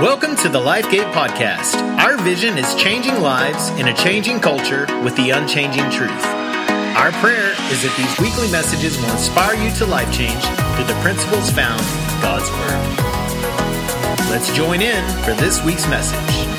Welcome to the LifeGate Podcast. Our vision is changing lives in a changing culture with the unchanging truth. Our prayer is that these weekly messages will inspire you to life change through the principles found in God's Word. Let's join in for this week's message.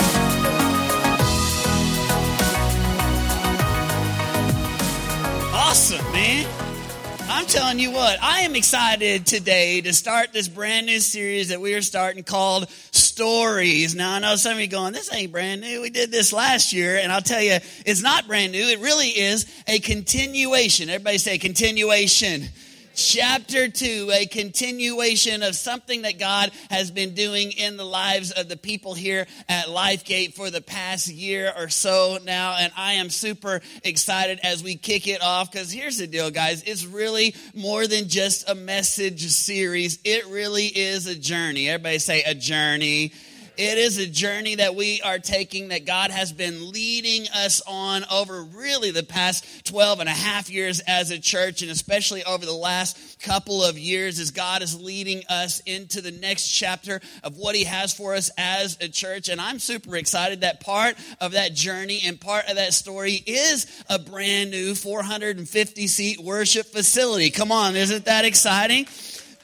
Telling you what, I am excited today to start this brand new series that we are starting called Stories. Now, I know some of you going, this ain't brand new. We did this last year, and I'll tell you, it's not brand new. It really is a continuation. Everybody say continuation chapter 2, a continuation of something that God has been doing in the lives of the people here at LifeGate for the past year or so now. And I am super excited as we kick it off because here's the deal, guys. It's really more than just a message series, it really is a journey. Everybody say a journey. It is a journey that we are taking that God has been leading us on over really the past 12 and a half years as a church, and especially over the last couple of years as God is leading us into the next chapter of what He has for us as a church. And I'm super excited that part of that journey and part of that story is a brand new 450 seat worship facility. Come on, isn't that exciting?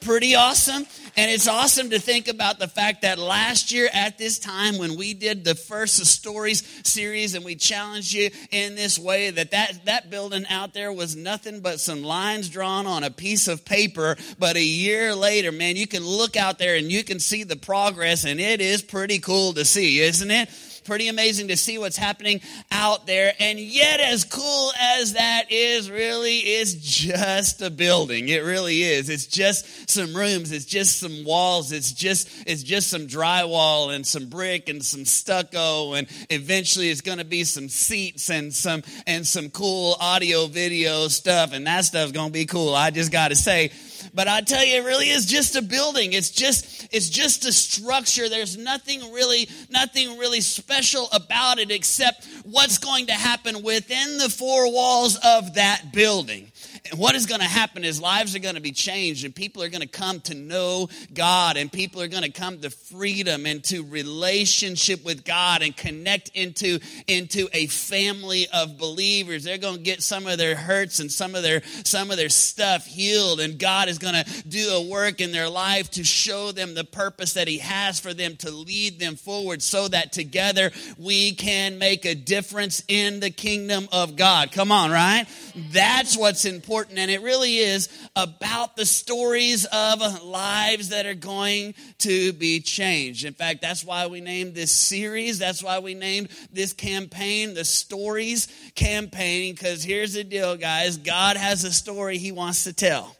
Pretty awesome. And it's awesome to think about the fact that last year at this time when we did the first stories series and we challenged you in this way that that, that building out there was nothing but some lines drawn on a piece of paper. But a year later, man, you can look out there and you can see the progress and it is pretty cool to see, isn't it? Pretty amazing to see what's happening out there. And yet, as cool as that is, really is just a building. It really is. It's just some rooms. It's just some walls. It's just it's just some drywall and some brick and some stucco. And eventually, it's going to be some seats and some and some cool audio video stuff. And that stuff's going to be cool. I just got to say but I tell you, it really is just a building. It's just, it's just a structure. There's nothing really, nothing really special about it except what's going to happen within the four walls of that building. And what is going to happen is lives are going to be changed and people are going to come to know God and people are going to come to freedom and to relationship with God and connect into, into a family of believers. They're going to get some of their hurts and some of their, some of their stuff healed and God is going to do a work in their life to show them the purpose that he has for them to lead them forward so that together we can make a difference in the kingdom of God. Come on, right? That's what's important important, and it really is about the stories of lives that are going to be changed. In fact, that's why we named this series, that's why we named this campaign the Stories Campaign, because here's the deal, guys God has a story He wants to tell.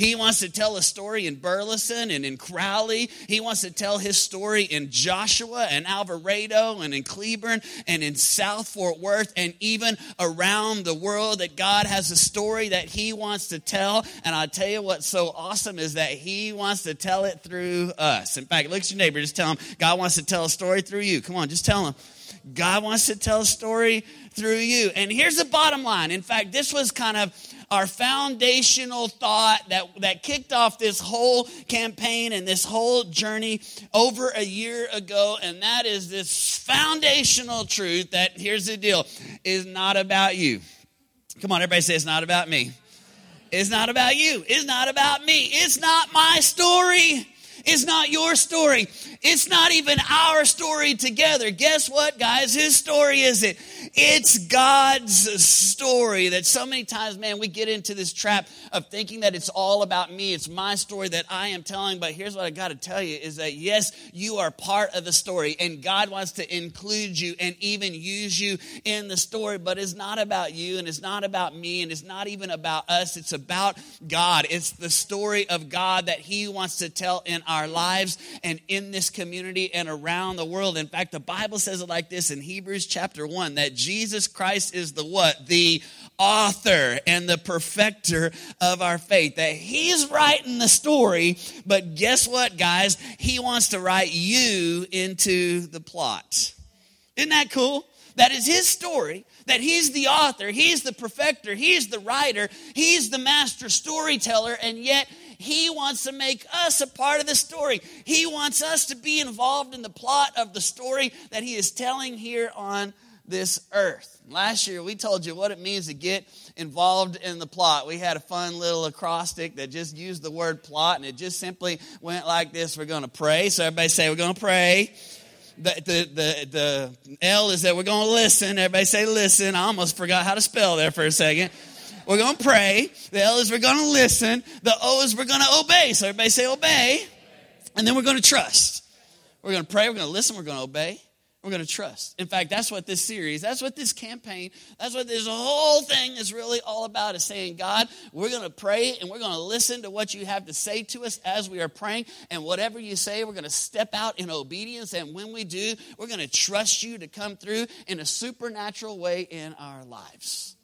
He wants to tell a story in Burleson and in Crowley. He wants to tell his story in Joshua and Alvarado and in Cleburne and in South Fort Worth and even around the world that God has a story that he wants to tell. And I'll tell you what's so awesome is that he wants to tell it through us. In fact, look at your neighbor, just tell him God wants to tell a story through you. Come on, just tell him. God wants to tell a story through you. And here's the bottom line. In fact, this was kind of our foundational thought that, that kicked off this whole campaign and this whole journey over a year ago. And that is this foundational truth that, here's the deal, is not about you. Come on, everybody say it's not about me. It's not about you. It's not about me. It's not my story. It's not your story. It's not even our story together. Guess what, guys? His story is it. It's God's story that so many times, man, we get into this trap of thinking that it's all about me. It's my story that I am telling. But here's what I got to tell you is that yes, you are part of the story and God wants to include you and even use you in the story. But it's not about you and it's not about me and it's not even about us. It's about God. It's the story of God that He wants to tell in our lives and in this community and around the world. In fact, the Bible says it like this in Hebrews chapter 1 that Jesus Christ is the what? The author and the perfecter of our faith. That he's writing the story, but guess what, guys? He wants to write you into the plot. Isn't that cool? That is his story, that he's the author, he's the perfecter, he's the writer, he's the master storyteller, and yet He wants to make us a part of the story. He wants us to be involved in the plot of the story that He is telling here on this earth. Last year, we told you what it means to get involved in the plot. We had a fun little acrostic that just used the word plot, and it just simply went like this We're going to pray. So, everybody say, We're going to pray. The, the, the, the L is that we're going to listen. Everybody say, Listen. I almost forgot how to spell there for a second. We're going to pray. The L is we're going to listen. The O is we're going to obey. So, everybody say, Obey. And then we're going to trust. We're going to pray, we're going to listen, we're going to obey. We're going to trust. In fact, that's what this series, that's what this campaign, that's what this whole thing is really all about is saying, God, we're going to pray and we're going to listen to what you have to say to us as we are praying. And whatever you say, we're going to step out in obedience. And when we do, we're going to trust you to come through in a supernatural way in our lives.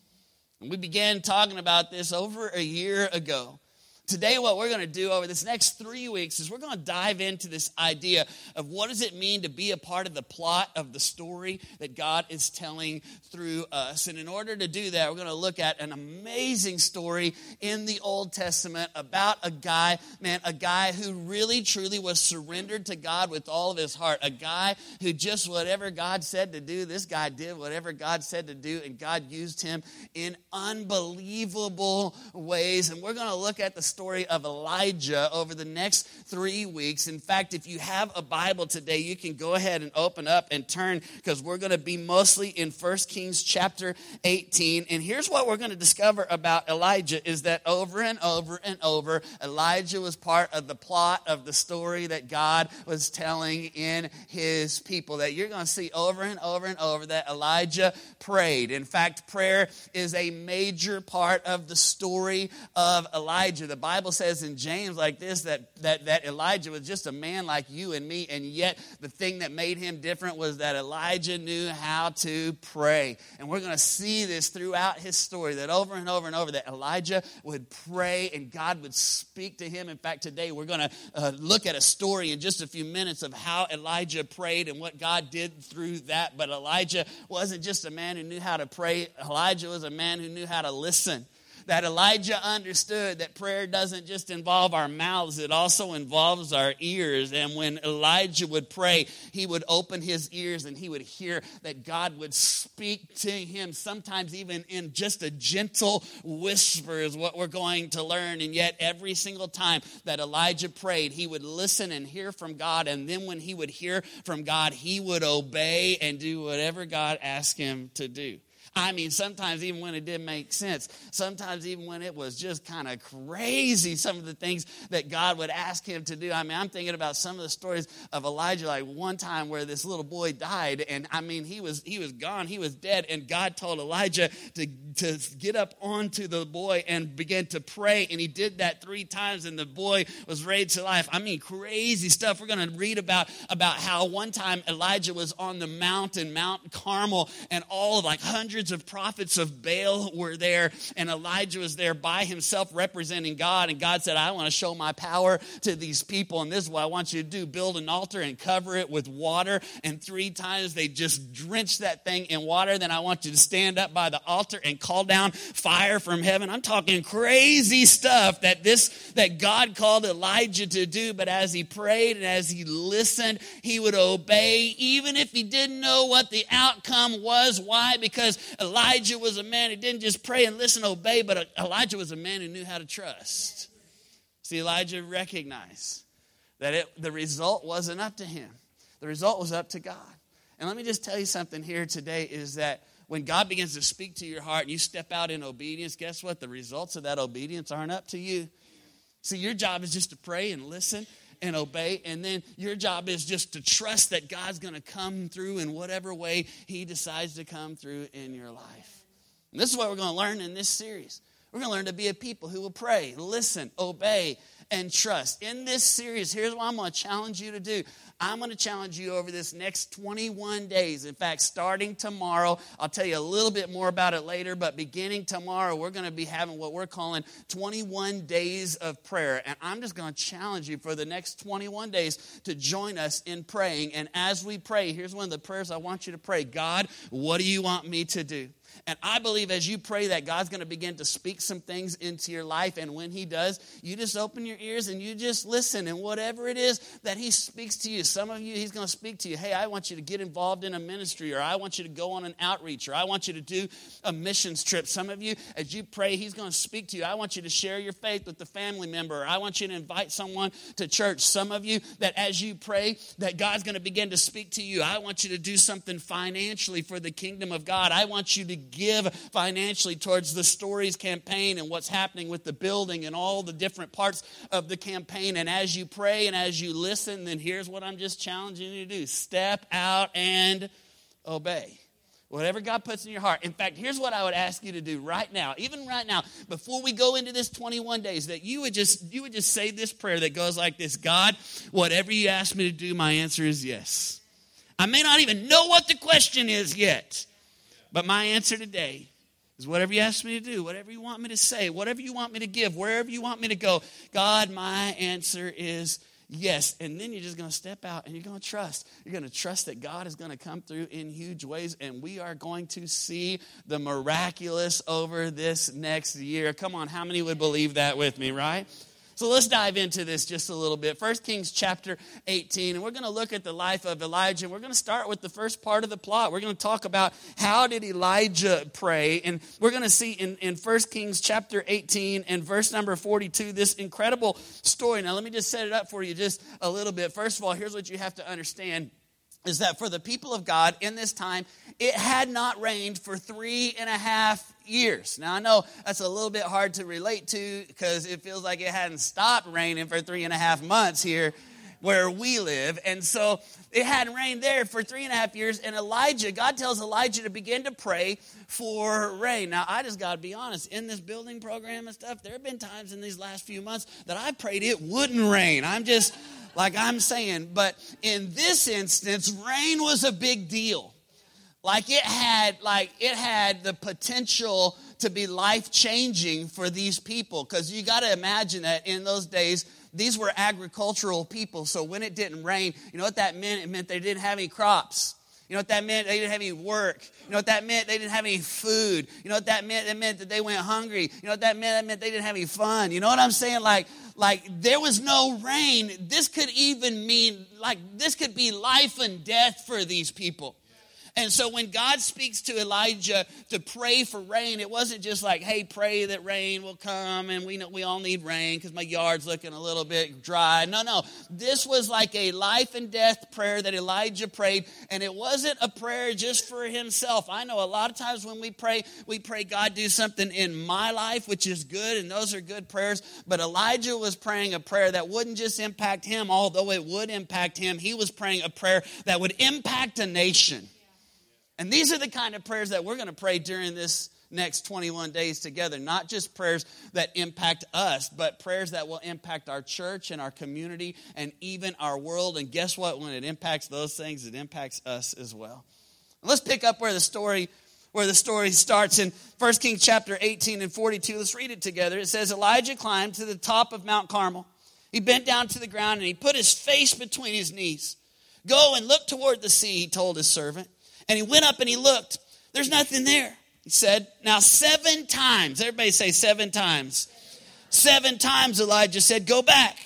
We began talking about this over a year ago. Today, what we're going to do over this next three weeks is we're going to dive into this idea of what does it mean to be a part of the plot of the story that God is telling through us. And in order to do that, we're going to look at an amazing story in the Old Testament about a guy, man, a guy who really truly was surrendered to God with all of his heart. A guy who just whatever God said to do, this guy did whatever God said to do, and God used him in unbelievable ways. And we're going to look at the story of Elijah over the next three weeks. In fact, if you have a Bible today, you can go ahead and open up and turn because we're going to be mostly in 1 Kings chapter 18. And here's what we're going to discover about Elijah is that over and over and over, Elijah was part of the plot of the story that God was telling in his people. That you're going to see over and over and over that Elijah prayed. In fact, prayer is a major part of the story of Elijah. The Bible says in James like this that, that, that Elijah was just a man like you and me, and yet the thing that made him different was that Elijah knew how to pray. And we're going to see this throughout his story that over and over and over that Elijah would pray and God would speak to him. In fact, today we're going to uh, look at a story in just a few minutes of how Elijah prayed and what God did through that. But Elijah wasn't just a man who knew how to pray, Elijah was a man who knew how to listen that Elijah understood that prayer doesn't just involve our mouths, it also involves our ears. And when Elijah would pray, he would open his ears and he would hear that God would speak to him, sometimes even in just a gentle whisper, is what we're going to learn. And yet, every single time that Elijah prayed, he would listen and hear from God. And then when he would hear from God, he would obey and do whatever God asked him to do. I mean, sometimes even when it didn't make sense, sometimes even when it was just kind of crazy, some of the things that God would ask him to do. I mean, I'm thinking about some of the stories of Elijah, like one time where this little boy died, and I mean, he was he was gone, he was dead, and God told Elijah to to get up onto the boy and begin to pray, and he did that three times, and the boy was raised to life. I mean, crazy stuff. We're going to read about about how one time Elijah was on the mountain, Mount Carmel, and all of like hundreds hundreds of prophets of Baal were there, and Elijah was there by himself representing God. And God said, I want to show my power to these people, and this is what I want you to do build an altar and cover it with water. And three times they just drenched that thing in water. Then I want you to stand up by the altar and call down fire from heaven. I'm talking crazy stuff that this that God called Elijah to do, but as he prayed and as he listened, he would obey, even if he didn't know what the outcome was. Why? Because Elijah was a man who didn't just pray and listen, obey, but Elijah was a man who knew how to trust. See, Elijah recognized that it, the result wasn't up to him, the result was up to God. And let me just tell you something here today is that when God begins to speak to your heart and you step out in obedience, guess what? The results of that obedience aren't up to you. See, your job is just to pray and listen and obey. And then your job is just to trust that God's going to come through in whatever way He decides to come through in your life. And this is what we're going to learn in this series. We're going to learn to be a people who will pray, listen, obey, and trust. In this series, here's what I'm going to challenge you to do. I'm going to challenge you over this next 21 days. In fact, starting tomorrow, I'll tell you a little bit more about it later, but beginning tomorrow, we're going to be having what we're calling 21 days of prayer. And I'm just going to challenge you for the next 21 days to join us in praying. And as we pray, here's one of the prayers I want you to pray God, what do you want me to do? And I believe as you pray that God's going to begin to speak some things into your life. And when He does, you just open your your ears and you just listen. And whatever it is that He speaks to you, some of you, He's going to speak to you. Hey, I want you to get involved in a ministry, or I want you to go on an outreach, or I want you to do a missions trip. Some of you, as you pray, He's going to speak to you. I want you to share your faith with the family member, I want you to invite someone to church. Some of you, that as you pray, that God's going to begin to speak to you. I want you to do something financially for the kingdom of God. I want you to give financially towards the Stories campaign and what's happening with the building and all the different parts of the campaign. And as you pray and as you listen, then here's what I'm just challenging you to do step out and obey. Whatever God puts in your heart. In fact, here's what I would ask you to do right now, even right now, before we go into this 21 days, that you would just you would just say this prayer that goes like this: God, whatever you ask me to do, my answer is yes. I may not even know what the question is yet, but my answer today is whatever you ask me to do, whatever you want me to say, whatever you want me to give, wherever you want me to go. God, my answer is yes. And then you're just going to step out and you're going to trust. You're going to trust that God is going to come through in huge ways and we are going to see the miraculous over this next year. Come on, how many would believe that with me, right? So let's dive into this just a little bit. First Kings chapter 18, and we're going to look at the life of Elijah. We're going to start with the first part of the plot. We're going to talk about how did Elijah pray, and we're going to see in, in 1 Kings chapter 18 and verse number 42 this incredible story. Now let me just set it up for you just a little bit. First of all, here's what you have to understand is that for the people of God in this time, it had not rained for three and a half years. Now, I know that's a little bit hard to relate to because it feels like it hadn't stopped raining for three and a half months here where we live. And so it hadn't rained there for three and a half years. And Elijah, God tells Elijah to begin to pray for rain. Now, I just got to be honest, in this building program and stuff, there have been times in these last few months that I prayed it wouldn't rain. I'm just like I'm saying. But in this instance, rain was a big deal. Like it had, like it had the potential to be life changing for these people. Because you got to imagine that in those days, these were agricultural people. So when it didn't rain, you know what that meant? It meant they didn't have any crops. You know what that meant? They didn't have any work. You know what that meant? They didn't have any food. You know what that meant? It meant that they went hungry. You know what that meant? That meant they didn't have any fun. You know what I'm saying? Like, like there was no rain. This could even mean like this could be life and death for these people. And so when God speaks to Elijah to pray for rain, it wasn't just like, hey, pray that rain will come and we know we all need rain because my yard's looking a little bit dry. No, no. This was like a life and death prayer that Elijah prayed, and it wasn't a prayer just for himself. I know a lot of times when we pray, we pray, God, do something in my life, which is good, and those are good prayers. But Elijah was praying a prayer that wouldn't just impact him, although it would impact him. He was praying a prayer that would impact a nation. And these are the kind of prayers that we're going to pray during this next 21 days together. Not just prayers that impact us, but prayers that will impact our church and our community and even our world. And guess what? When it impacts those things, it impacts us as well. Let's pick up where the story where the story starts in 1 Kings chapter 18 and 42. Let's read it together. It says Elijah climbed to the top of Mount Carmel. He bent down to the ground and he put his face between his knees. Go and look toward the sea, he told his servant. And he went up and he looked. There's nothing there. He said, Now, seven times, everybody say seven times. Seven times Elijah said, Go back.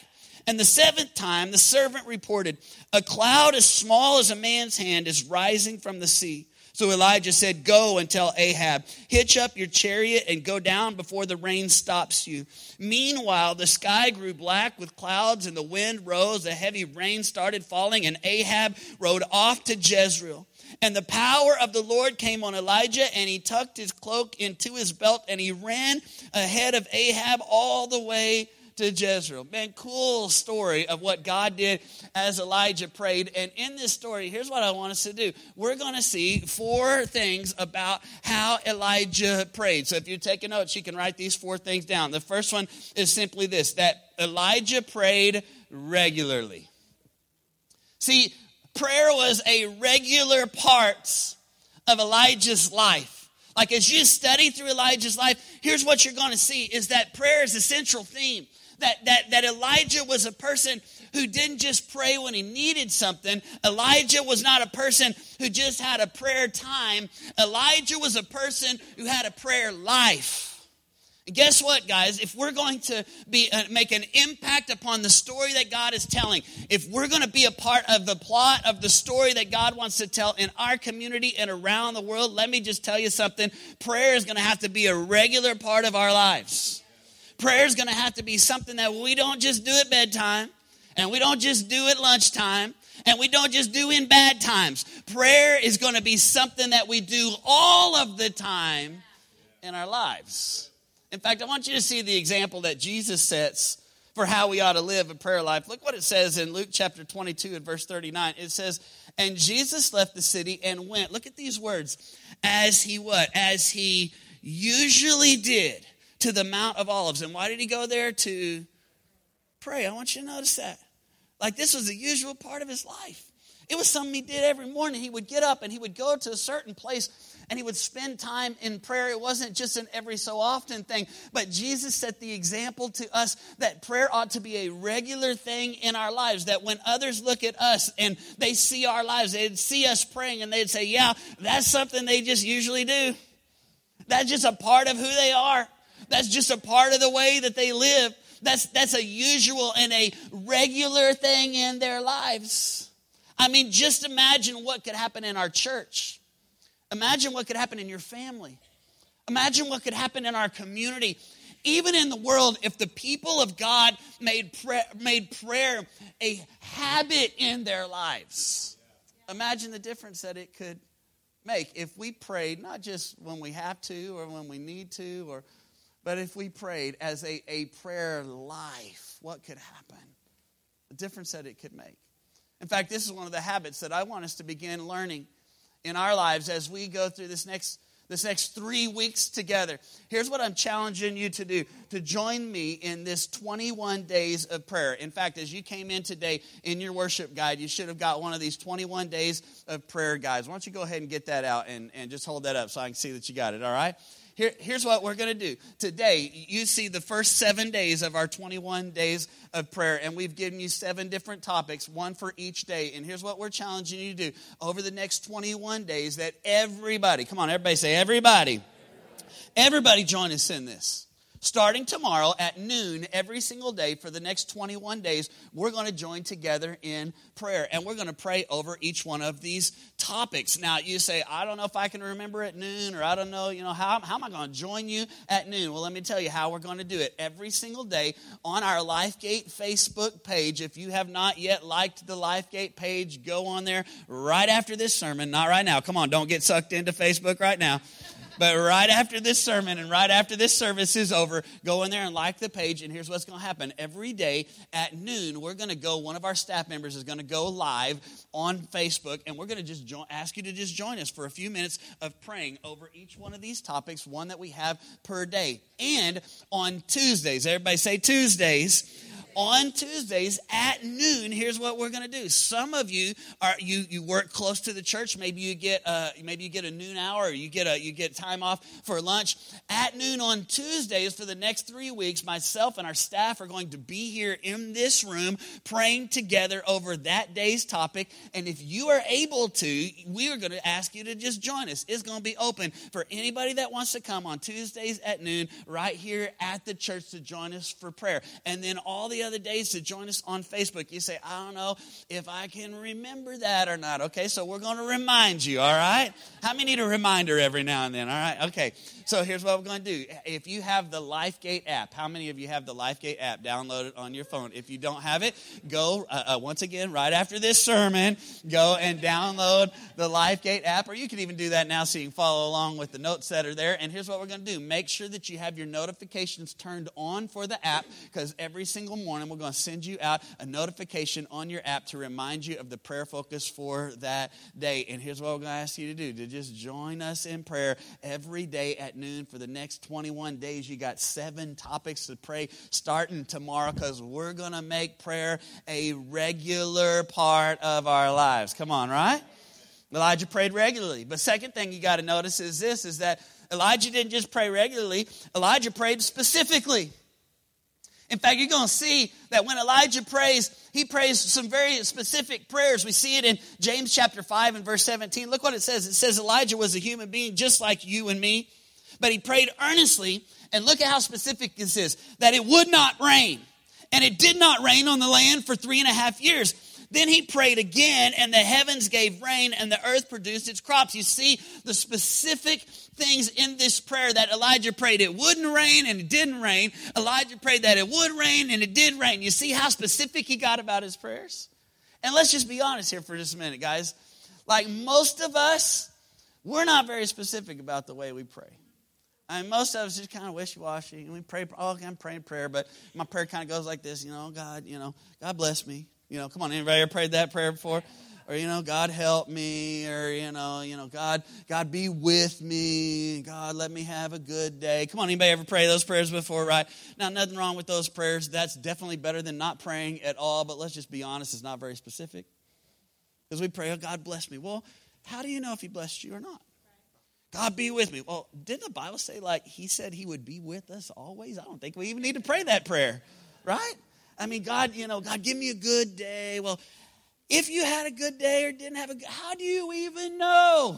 And the seventh time, the servant reported, A cloud as small as a man's hand is rising from the sea. So Elijah said, Go and tell Ahab, hitch up your chariot and go down before the rain stops you. Meanwhile, the sky grew black with clouds and the wind rose. A heavy rain started falling, and Ahab rode off to Jezreel. And the power of the Lord came on Elijah, and he tucked his cloak into his belt, and he ran ahead of Ahab all the way to Jezreel. Man, cool story of what God did as Elijah prayed. And in this story, here's what I want us to do. We're going to see four things about how Elijah prayed. So if you're taking notes, you can write these four things down. The first one is simply this that Elijah prayed regularly. See, prayer was a regular part of Elijah's life. Like as you study through Elijah's life, here's what you're going to see is that prayer is a central theme. That, that, that Elijah was a person who didn't just pray when he needed something. Elijah was not a person who just had a prayer time. Elijah was a person who had a prayer life. Guess what, guys? If we're going to be uh, make an impact upon the story that God is telling, if we're going to be a part of the plot of the story that God wants to tell in our community and around the world, let me just tell you something. Prayer is going to have to be a regular part of our lives. Prayer is going to have to be something that we don't just do at bedtime, and we don't just do at lunchtime, and we don't just do in bad times. Prayer is going to be something that we do all of the time in our lives. In fact, I want you to see the example that Jesus sets for how we ought to live a prayer life. Look what it says in Luke chapter 22 and verse 39. It says, And Jesus left the city and went. Look at these words. As he what? As he usually did to the Mount of Olives. And why did he go there? To pray. I want you to notice that. Like this was the usual part of his life. It was something he did every morning. He would get up and he would go to a certain place and he would spend time in prayer. It wasn't just an every so often thing, but Jesus set the example to us that prayer ought to be a regular thing in our lives. That when others look at us and they see our lives, they'd see us praying and they'd say, Yeah, that's something they just usually do. That's just a part of who they are. That's just a part of the way that they live. That's, that's a usual and a regular thing in their lives. I mean, just imagine what could happen in our church. Imagine what could happen in your family. Imagine what could happen in our community. Even in the world, if the people of God made, prayer, made prayer a habit in their lives, imagine the difference that it could make if we prayed, not just when we have to or when we need to, or, but if we prayed as a, a prayer life, what could happen? The difference that it could make. In fact, this is one of the habits that I want us to begin learning in our lives as we go through this next this next three weeks together. Here's what I'm challenging you to do to join me in this 21 days of prayer. In fact, as you came in today in your worship guide, you should have got one of these 21 days of prayer guides. Why don't you go ahead and get that out and, and just hold that up so I can see that you got it, all right? Here, here's what we're going to do. Today, you see the first seven days of our 21 days of prayer, and we've given you seven different topics, one for each day. And here's what we're challenging you to do over the next 21 days that everybody, come on, everybody say, everybody, everybody join us in this. Starting tomorrow at noon every single day for the next 21 days, we're going to join together in prayer and we're going to pray over each one of these topics. Now, you say, I don't know if I can remember at noon or I don't know, you know, how, how am I going to join you at noon? Well, let me tell you how we're going to do it. Every single day on our LifeGate Facebook page, if you have not yet liked the LifeGate page, go on there right after this sermon. Not right now. Come on, don't get sucked into Facebook right now. But right after this sermon and right after this service is over, go in there and like the page. And here's what's going to happen. Every day at noon, we're going to go, one of our staff members is going to go live on Facebook, and we're going to just ask you to just join us for a few minutes of praying over each one of these topics, one that we have per day. And on Tuesdays, everybody say Tuesdays on Tuesdays at noon, here's what we're going to do. Some of you are you you work close to the church. Maybe you get uh, maybe you get a noon hour, or you get a you get time off for lunch at noon on Tuesdays for the next three weeks. Myself and our staff are going to be here in this room praying together over that day's topic. And if you are able to, we are going to ask you to just join us. It's going to be open for anybody that wants to come on Tuesdays at noon right here at the church to join us for prayer. And then all the other days to join us on Facebook. You say, I don't know if I can remember that or not. Okay, so we're going to remind you, all right? How many need a reminder every now and then? All right, okay. So here's what we're going to do. If you have the LifeGate app, how many of you have the LifeGate app downloaded on your phone? If you don't have it, go uh, uh, once again right after this sermon. Go and download the LifeGate app, or you can even do that now so you can follow along with the notes that are there. And here's what we're going to do: make sure that you have your notifications turned on for the app, because every single morning we're going to send you out a notification on your app to remind you of the prayer focus for that day. And here's what we're going to ask you to do: to just join us in prayer every day at noon for the next 21 days. You got seven topics to pray starting tomorrow because we're going to make prayer a regular part of our lives. Come on, right? Elijah prayed regularly. But second thing you got to notice is this is that Elijah didn't just pray regularly, Elijah prayed specifically. In fact, you're going to see that when Elijah prays, he prays some very specific prayers. We see it in James chapter 5 and verse 17. Look what it says. It says Elijah was a human being just like you and me. But he prayed earnestly, and look at how specific this is that it would not rain. And it did not rain on the land for three and a half years. Then he prayed again, and the heavens gave rain, and the earth produced its crops. You see the specific things in this prayer that Elijah prayed. It wouldn't rain, and it didn't rain. Elijah prayed that it would rain, and it did rain. You see how specific he got about his prayers? And let's just be honest here for just a minute, guys. Like most of us, we're not very specific about the way we pray. I mean, most of us just kind of wishy-washy, and we pray. Oh, I'm praying prayer, but my prayer kind of goes like this, you know, God, you know, God bless me, you know, come on, anybody ever prayed that prayer before? Or, you know, God help me, or, you know, you know, God, God be with me. God, let me have a good day. Come on, anybody ever pray those prayers before, right? Now, nothing wrong with those prayers. That's definitely better than not praying at all, but let's just be honest, it's not very specific. Because we pray, oh, God bless me. Well, how do you know if he blessed you or not? God be with me. Well, didn't the Bible say, like, he said he would be with us always? I don't think we even need to pray that prayer, right? I mean, God, you know, God, give me a good day. Well, if you had a good day or didn't have a good, how do you even know?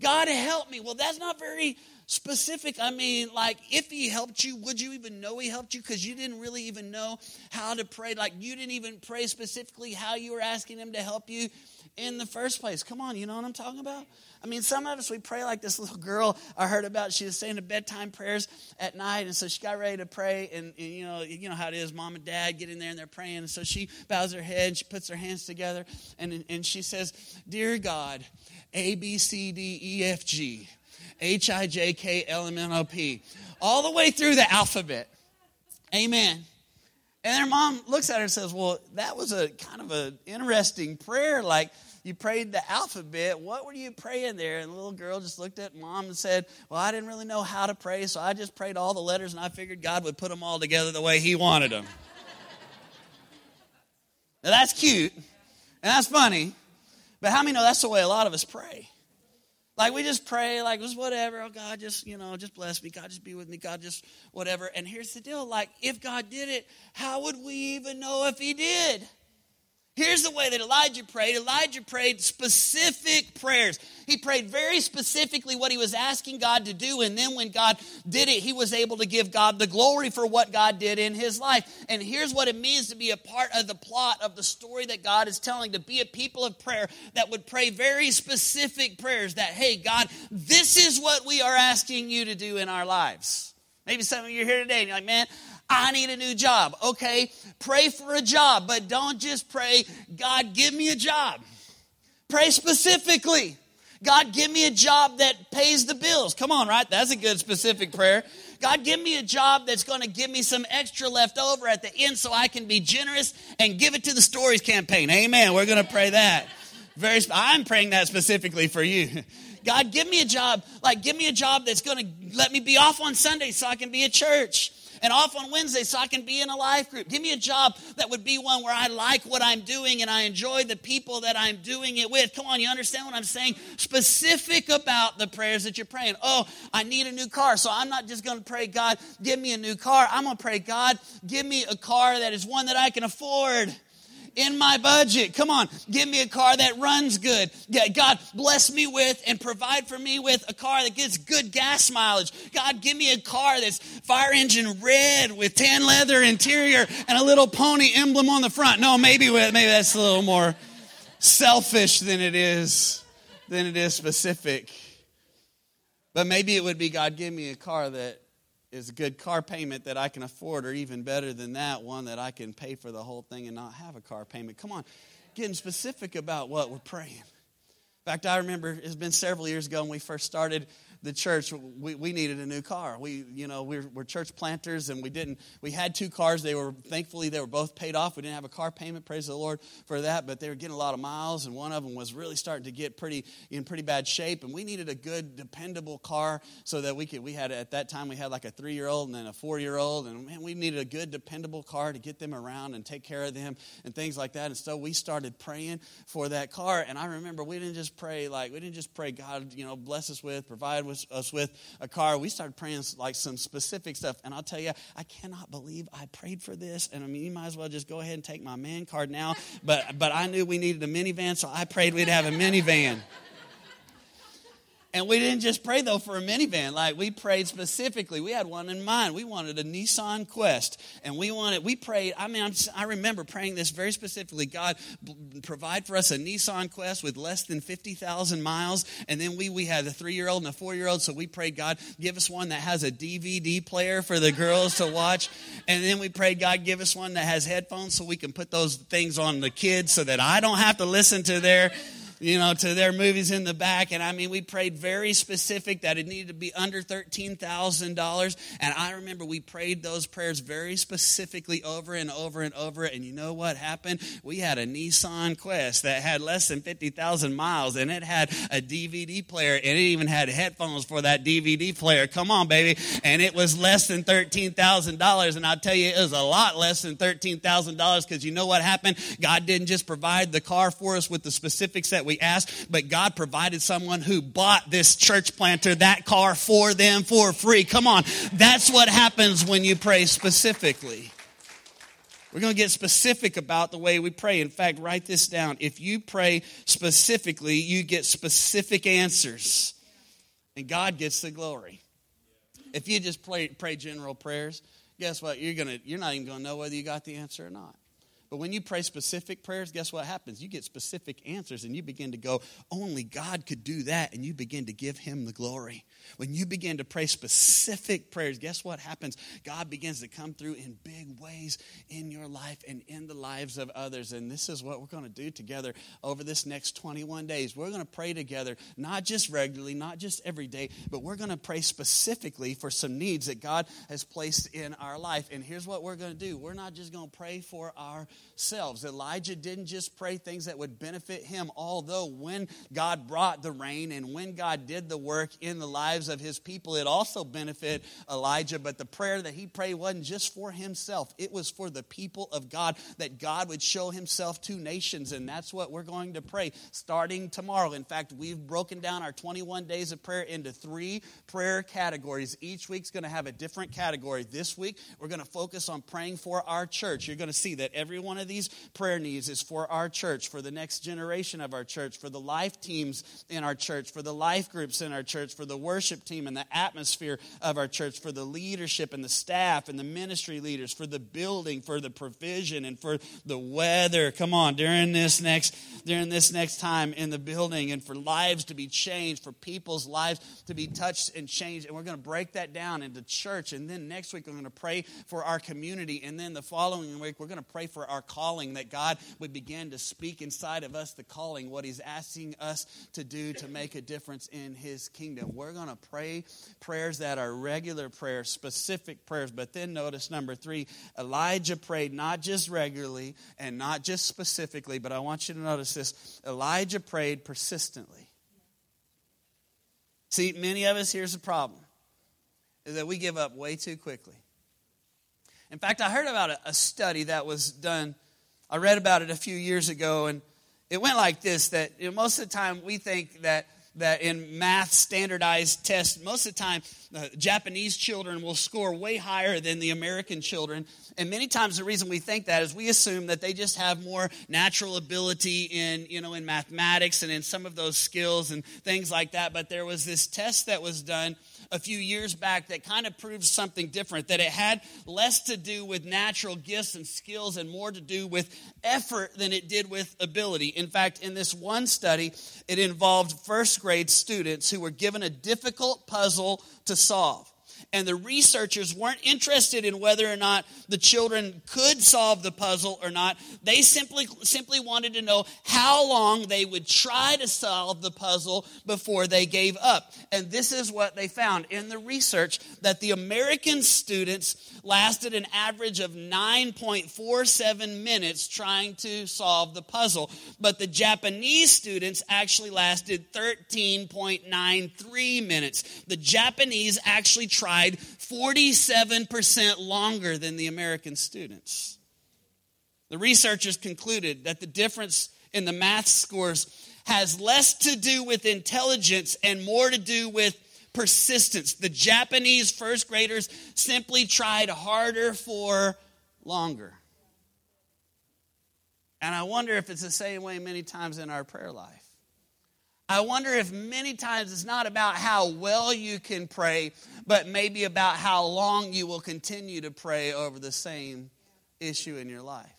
God help me. Well, that's not very specific. I mean, like, if he helped you, would you even know he helped you? Because you didn't really even know how to pray. Like, you didn't even pray specifically how you were asking him to help you in the first place. Come on, you know what I'm talking about? I mean, some of us, we pray like this little girl I heard about. She was saying the bedtime prayers at night, and so she got ready to pray. And, and, you know, you know how it is. Mom and dad get in there and they're praying. And so she bows her head, she puts her hands together, and, and she says, Dear God, A, B, C, D, E, F, G, H, I, J, K, L, M, N, O, P, all the way through the alphabet. Amen. And her mom looks at her and says, Well, that was a kind of an interesting prayer. Like, you prayed the alphabet. What were you praying there? And the little girl just looked at mom and said, Well, I didn't really know how to pray, so I just prayed all the letters and I figured God would put them all together the way He wanted them. now, that's cute and that's funny, but how many know that's the way a lot of us pray? Like we just pray, like just whatever. Oh God, just you know, just bless me. God, just be with me. God, just whatever. And here's the deal: like if God did it, how would we even know if He did? Here's the way that Elijah prayed. Elijah prayed specific prayers. He prayed very specifically what he was asking God to do, and then when God did it, he was able to give God the glory for what God did in his life. And here's what it means to be a part of the plot of the story that God is telling, to be a people of prayer that would pray very specific prayers that, hey, God, this is what we are asking you to do in our lives. Maybe some of you are here today and you're like, man, I need a new job. Okay, pray for a job, but don't just pray, God, give me a job. Pray specifically. God, give me a job that pays the bills. Come on, right? That's a good specific prayer. God, give me a job that's going to give me some extra left over at the end so I can be generous and give it to the stories campaign. Amen. We're going to pray that. Very I'm praying that specifically for you. God, give me a job, like give me a job that's going to let me be off on Sunday so I can be at church and off on Wednesday so I can be in a life group. Give me a job that would be one where I like what I'm doing and I enjoy the people that I'm doing it with. Come on, you understand what I'm saying? Specific about the prayers that you're praying. Oh, I need a new car. So I'm not just going to pray, God, give me a new car. I'm going to pray, God, give me a car that is one that I can afford in my budget. Come on, give me a car that runs good. God, bless me with and provide for me with a car that gets good gas mileage. God, give me a car that's fire engine red with tan leather interior and a little pony emblem on the front. No, maybe maybe that's a little more selfish than it is than it is specific. But maybe it would be God, give me a car that is a good car payment that I can afford, or even better than that, one that I can pay for the whole thing and not have a car payment. Come on, getting specific about what we're praying. In fact, I remember it's been several years ago when we first started the church, we, we needed a new car. We, you know, we're, we're church planters and we didn't, we had two cars. They were, thankfully, they were both paid off. We didn't have a car payment, praise the Lord for that, but they were getting a lot of miles and one of them was really starting to get pretty, in pretty bad shape. And we needed a good, dependable car so that we could, we had, at that time, we had like a three year old and then a four year old. And man, we needed a good, dependable car to get them around and take care of them and things like that. And so we started praying for that car. And I remember we didn't just pray like, we didn't just pray, God, you know, bless us with, provide us with a car, we started praying like some specific stuff. And I'll tell you, I cannot believe I prayed for this. And I mean, you might as well just go ahead and take my man card now. But but I knew we needed a minivan, so I prayed we'd have a minivan. And we didn't just pray though for a minivan. Like we prayed specifically. We had one in mind. We wanted a Nissan Quest, and we wanted. We prayed. I mean, I remember praying this very specifically. God, provide for us a Nissan Quest with less than fifty thousand miles. And then we we had a three year old and a four year old, so we prayed God give us one that has a DVD player for the girls to watch. And then we prayed God give us one that has headphones so we can put those things on the kids so that I don't have to listen to their you know, to their movies in the back. And I mean, we prayed very specific that it needed to be under $13,000. And I remember we prayed those prayers very specifically over and over and over. And you know what happened? We had a Nissan Quest that had less than 50,000 miles and it had a DVD player and it even had headphones for that DVD player. Come on, baby. And it was less than $13,000. And I'll tell you, it was a lot less than $13,000 because you know what happened? God didn't just provide the car for us with the specifics that we asked, but God provided someone who bought this church planter that car for them for free. Come on. That's what happens when you pray specifically. We're going to get specific about the way we pray. In fact, write this down. If you pray specifically, you get specific answers, and God gets the glory. If you just pray, pray general prayers, guess what? You're, gonna, you're not even going to know whether you got the answer or not. But when you pray specific prayers, guess what happens? You get specific answers and you begin to go, only God could do that. And you begin to give him the glory. When you begin to pray specific prayers, guess what happens? God begins to come through in big ways in your life and in the lives of others. And this is what we're going to do together over this next 21 days. We're going to pray together, not just regularly, not just every day, but we're going to pray specifically for some needs that God has placed in our life. And here's what we're going to do we're not just going to pray for our selves. Elijah didn't just pray things that would benefit him, although when God brought the rain and when God did the work in the lives of his people, it also benefited Elijah. But the prayer that he prayed wasn't just for himself, it was for the people of God, that God would show himself to nations. And that's what we're going to pray starting tomorrow. In fact, we've broken down our 21 days of prayer into three prayer categories. Each week's going to have a different category. This week, we're going to focus on praying for our church. You're going to see that everyone one of these prayer needs is for our church, for the next generation of our church, for the life teams in our church, for the life groups in our church, for the worship team and the atmosphere of our church, for the leadership and the staff and the ministry leaders, for the building, for the provision and for the weather. Come on, during this next during this next time in the building and for lives to be changed, for people's lives to be touched and changed. And we're going to break that down into church. And then next week, we're going to pray for our community. And then the following week, we're going to pray for our calling, that God would begin to speak inside of us the calling, what He's asking us to do to make a difference in His kingdom. We're going to pray prayers that are regular prayers, specific prayers. But then notice number three Elijah prayed not just regularly and not just specifically, but I want you to notice this Elijah prayed persistently. See, many of us, here's the problem, is that we give up way too quickly. In fact, I heard about a, study that was done. I read about it a few years ago, and it went like this that you know, most of the time we think that that in math standardized tests, most of the time, uh, Japanese children will score way higher than the American children. And many times the reason we think that is we assume that they just have more natural ability in, you know, in mathematics and in some of those skills and things like that. But there was this test that was done a few years back that kind of proved something different, that it had less to do with natural gifts and skills and more to do with effort than it did with ability. In fact, in this one study, it involved first grade students who were given a difficult puzzle to solve and the researchers weren't interested in whether or not the children could solve the puzzle or not. They simply, simply wanted to know how long they would try to solve the puzzle before they gave up. And this is what they found in the research that the American students lasted an average of 9.47 minutes trying to solve the puzzle, but the Japanese students actually lasted 13.93 minutes. The Japanese actually tried 47% longer than the American students. The researchers concluded that the difference in the math scores has less to do with intelligence and more to do with persistence. The Japanese first graders simply tried harder for longer. And I wonder if it's the same way many times in our prayer life. I wonder if many times it's not about how well you can pray, but maybe about how long you will continue to pray over the same issue in your life.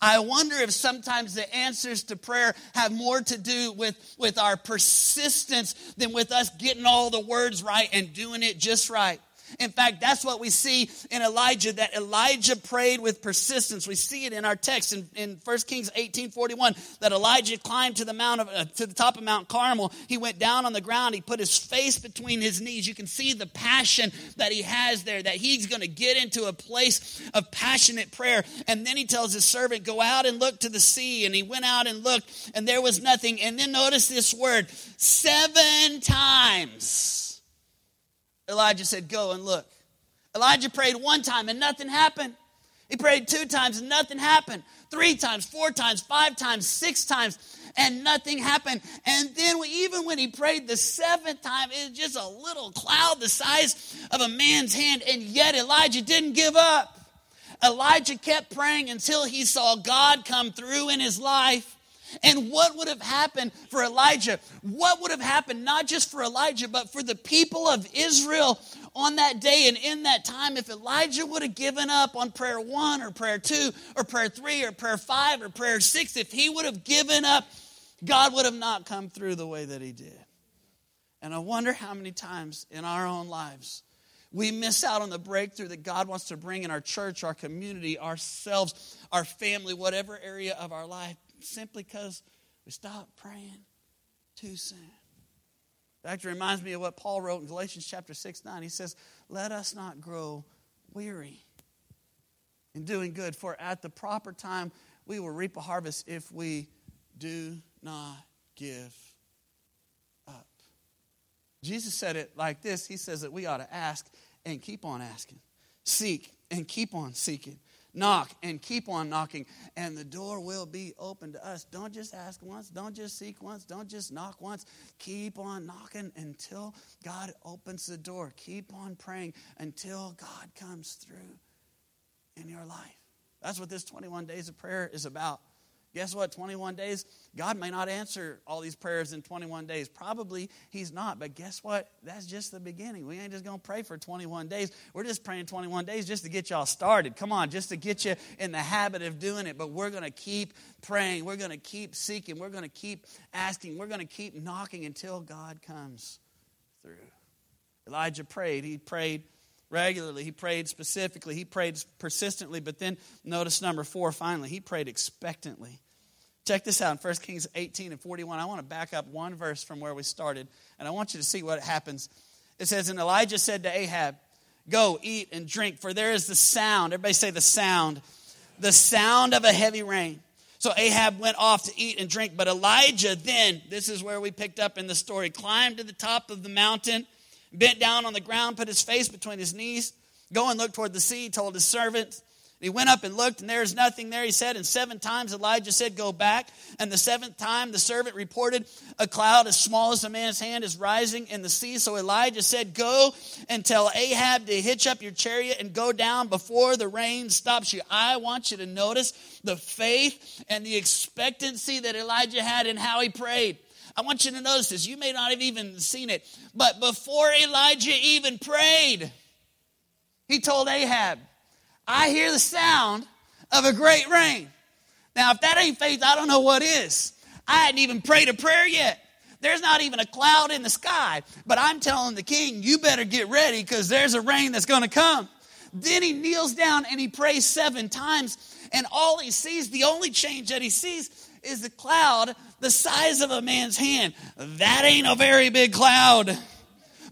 I wonder if sometimes the answers to prayer have more to do with, with our persistence than with us getting all the words right and doing it just right. In fact, that's what we see in Elijah, that Elijah prayed with persistence. We see it in our text in, in 1 Kings 18 41, that Elijah climbed to the, mount of, uh, to the top of Mount Carmel. He went down on the ground. He put his face between his knees. You can see the passion that he has there, that he's going to get into a place of passionate prayer. And then he tells his servant, Go out and look to the sea. And he went out and looked, and there was nothing. And then notice this word seven times Elijah said, Go and look. Elijah prayed one time and nothing happened. He prayed two times and nothing happened. Three times, four times, five times, six times, and nothing happened. And then even when he prayed the seventh time, it was just a little cloud the size of a man's hand. And yet Elijah didn't give up. Elijah kept praying until he saw God come through in his life. And what would have happened for Elijah? What would have happened not just for Elijah, but for the people of Israel on that day and in that time if Elijah would have given up on prayer one or prayer two or prayer three or prayer five or prayer six, if he would have given up, God would have not come through the way that he did. And I wonder how many times in our own lives we miss out on the breakthrough that God wants to bring in our church, our community, ourselves, our family, whatever area of our life simply because we stopped praying too soon. In fact, reminds me of what Paul wrote in Galatians chapter 6 9. He says, Let us not grow weary in doing good, for at the proper time we will reap a harvest if we do not give up. Jesus said it like this He says that we ought to ask and keep on asking, seek and keep on seeking, knock and keep on knocking, and the door will be open to us. Don't just ask once, don't just seek once, don't just knock once. Keep on knocking until God opens the door. Keep on praying until God comes through in your life. That's what this 21 days of prayer is about. Guess what? 21 days, God may not answer all these prayers in 21 days. Probably He's not. But guess what? That's just the beginning. We ain't just going to pray for 21 days. We're just praying 21 days just to get y'all started. Come on, just to get you in the habit of doing it. But we're going to keep praying. We're going to keep seeking. We're going to keep asking. We're going to keep knocking until God comes through. Elijah prayed. He prayed regularly. He prayed specifically. He prayed persistently. But then notice number four, finally, he prayed expectantly. Check this out in 1 Kings 18 and 41. I want to back up one verse from where we started, and I want you to see what happens. It says, And Elijah said to Ahab, Go, eat and drink, for there is the sound. Everybody say the sound. The sound of a heavy rain. So Ahab went off to eat and drink, but Elijah then, this is where we picked up in the story, climbed to the top of the mountain bent down on the ground, put his face between his knees. Go and look toward the sea, told his servant. He went up and looked, and there is nothing there. He said, and seven times Elijah said, Go back. And the seventh time the servant reported, A cloud as small as a man's hand is rising in the sea. So Elijah said, Go and tell Ahab to hitch up your chariot and go down before the rain stops you. I want you to notice the faith and the expectancy that Elijah had in how he prayed. I want you to notice this. You may not have even seen it, but before Elijah even prayed, he told Ahab, I hear the sound of a great rain. Now, if that ain't faith, I don't know what is. I hadn't even prayed a prayer yet. There's not even a cloud in the sky, but I'm telling the king, you better get ready because there's a rain that's going to come. Then he kneels down and he prays seven times, and all he sees, the only change that he sees, is the cloud the size of a man's hand. That ain't a very big cloud.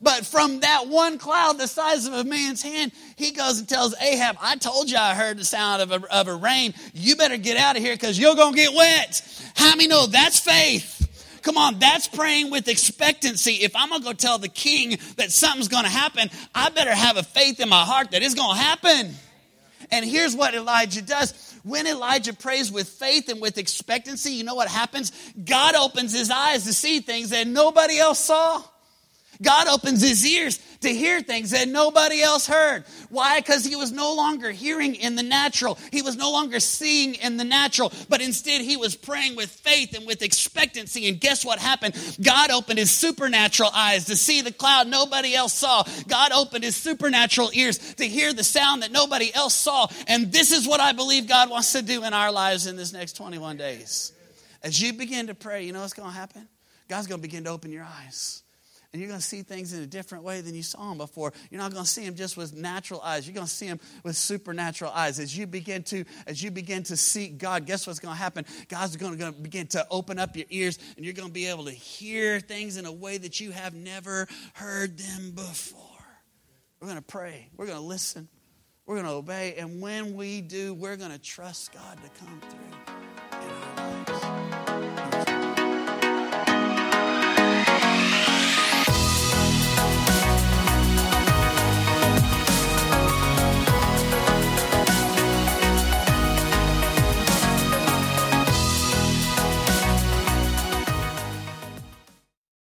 But from that one cloud the size of a man's hand, he goes and tells Ahab, I told you I heard the sound of a, of a rain. You better get out of here because you're going to get wet. How many know that's faith? Come on, that's praying with expectancy. If I'm going to go tell the king that something's going to happen, I better have a faith in my heart that it's going to happen. And here's what Elijah does when Elijah prays with faith and with expectancy, you know what happens? God opens his eyes to see things that nobody else saw. God opens his ears to hear things that nobody else heard. Why? Because he was no longer hearing in the natural. He was no longer seeing in the natural, but instead he was praying with faith and with expectancy. And guess what happened? God opened his supernatural eyes to see the cloud nobody else saw. God opened his supernatural ears to hear the sound that nobody else saw. And this is what I believe God wants to do in our lives in this next 21 days. As you begin to pray, you know what's going to happen? God's going to begin to open your eyes and you're going to see things in a different way than you saw them before. You're not going to see them just with natural eyes. You're going to see them with supernatural eyes. As you begin to, as you begin to seek God, guess what's going to happen? God's going to begin to open up your ears, and you're going to be able to hear things in a way that you have never heard them before. We're going to pray. We're going to listen. We're going to obey. And when we do, we're going to trust God to come through.